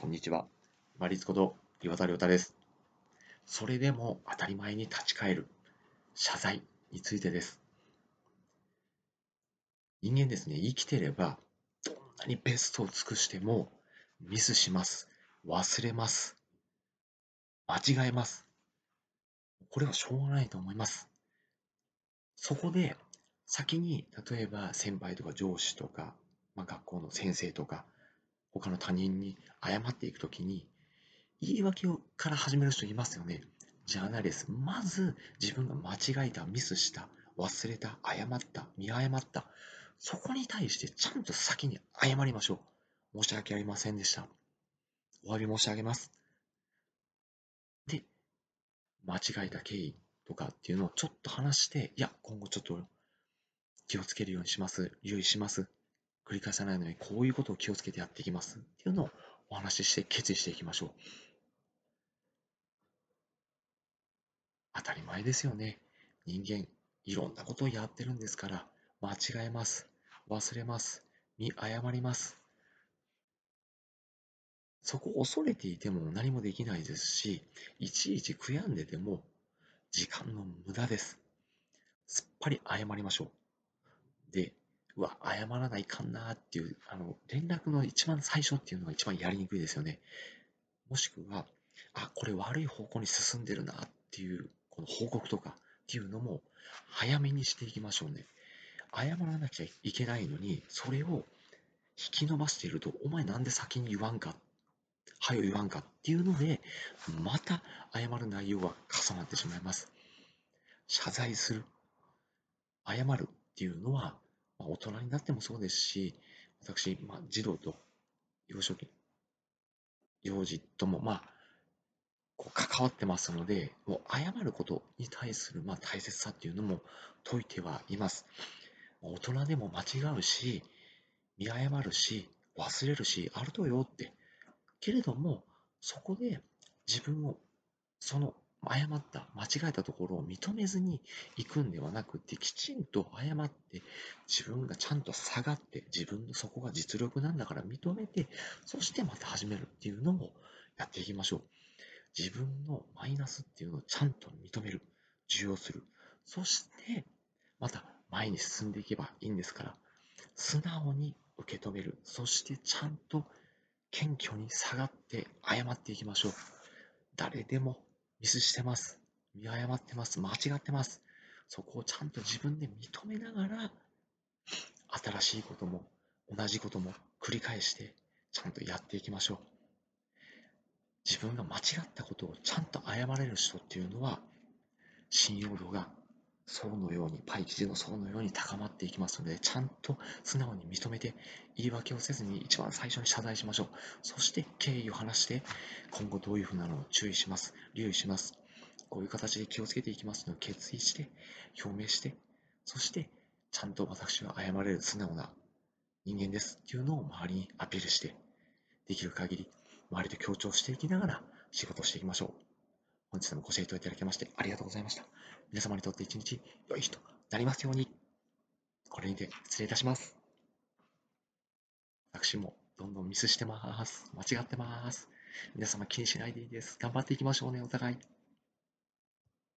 こんにちは。マリツこと岩田亮太です。それでも当たり前に立ち返る謝罪についてです。人間ですね、生きてればどんなにベストを尽くしてもミスします。忘れます。間違えます。これはしょうがないと思います。そこで先に例えば先輩とか上司とか、まあ、学校の先生とか他の他人に謝っていくときに、言い訳をから始める人いますよね。ジャーナリスト。まず自分が間違えた、ミスした、忘れた、謝った、見誤った。そこに対してちゃんと先に謝りましょう。申し訳ありませんでした。お詫び申し上げます。で、間違えた経緯とかっていうのをちょっと話して、いや、今後ちょっと気をつけるようにします。留意します。繰り返さないのにこういうことを気をつけてやっていきますっていうのをお話しして決意していきましょう。当たり前ですよね。人間、いろんなことをやってるんですから、間違えます。忘れます。見誤ります。そこを恐れていても何もできないですし、いちいち悔やんでても時間の無駄です。すっぱり謝りましょう。で、うわ、謝らないかんなっていう、あの、連絡の一番最初っていうのが一番やりにくいですよね。もしくは、あ、これ悪い方向に進んでるなっていう、この報告とかっていうのも早めにしていきましょうね。謝らなきゃいけないのに、それを引き伸ばしていると、お前なんで先に言わんか、はよ言わんかっていうので、また謝る内容が重なってしまいます。謝罪する、謝るっていうのは、まあ、大人になってもそうですし、私、まあ、児童と幼少期、幼児とも、まあ、こう関わってますので、もう謝ることに対する、まあ、大切さっていうのも説いてはいます。大人でも間違うし、見誤るし、忘れるし、あるとよって。けれども、そこで自分を、その誤った、間違えたところを認めずに行くんではなくて、きちんと謝って、自分がちゃんと下がって、自分のそこが実力なんだから認めて、そしてまた始めるっていうのをやっていきましょう。自分のマイナスっていうのをちゃんと認める。受容する。そして、また前に進んでいけばいいんですから、素直に受け止める。そしてちゃんと謙虚に下がって謝っていきましょう。誰でもミスしてます。見誤ってます。間違ってます。そこをちゃんと自分で認めながら、新しいことも同じことも繰り返して、ちゃんとやっていきましょう。自分が間違ったことをちゃんと謝れる人っていうのは、信用度が層のように、パイ生地の層のように高まっていきますので、ちゃんと素直に認めて、言い訳をせずに一番最初に謝罪しましょう。そして経緯を話して、今後どういうふうなのを注意します。留意します。こういう形で気をつけていきますのを決意して、表明して、そしてちゃんと私は謝れる素直な人間ですっていうのを周りにアピールして、できる限り周りと協調していきながら仕事をしていきましょう。本日もご清聴いただきましてありがとうございました。皆様にとって一日良い日となりますように。これにて失礼いたします。私もどんどんミスしてます。間違ってます。皆様気にしないでいいです。頑張っていきましょうね、お互い。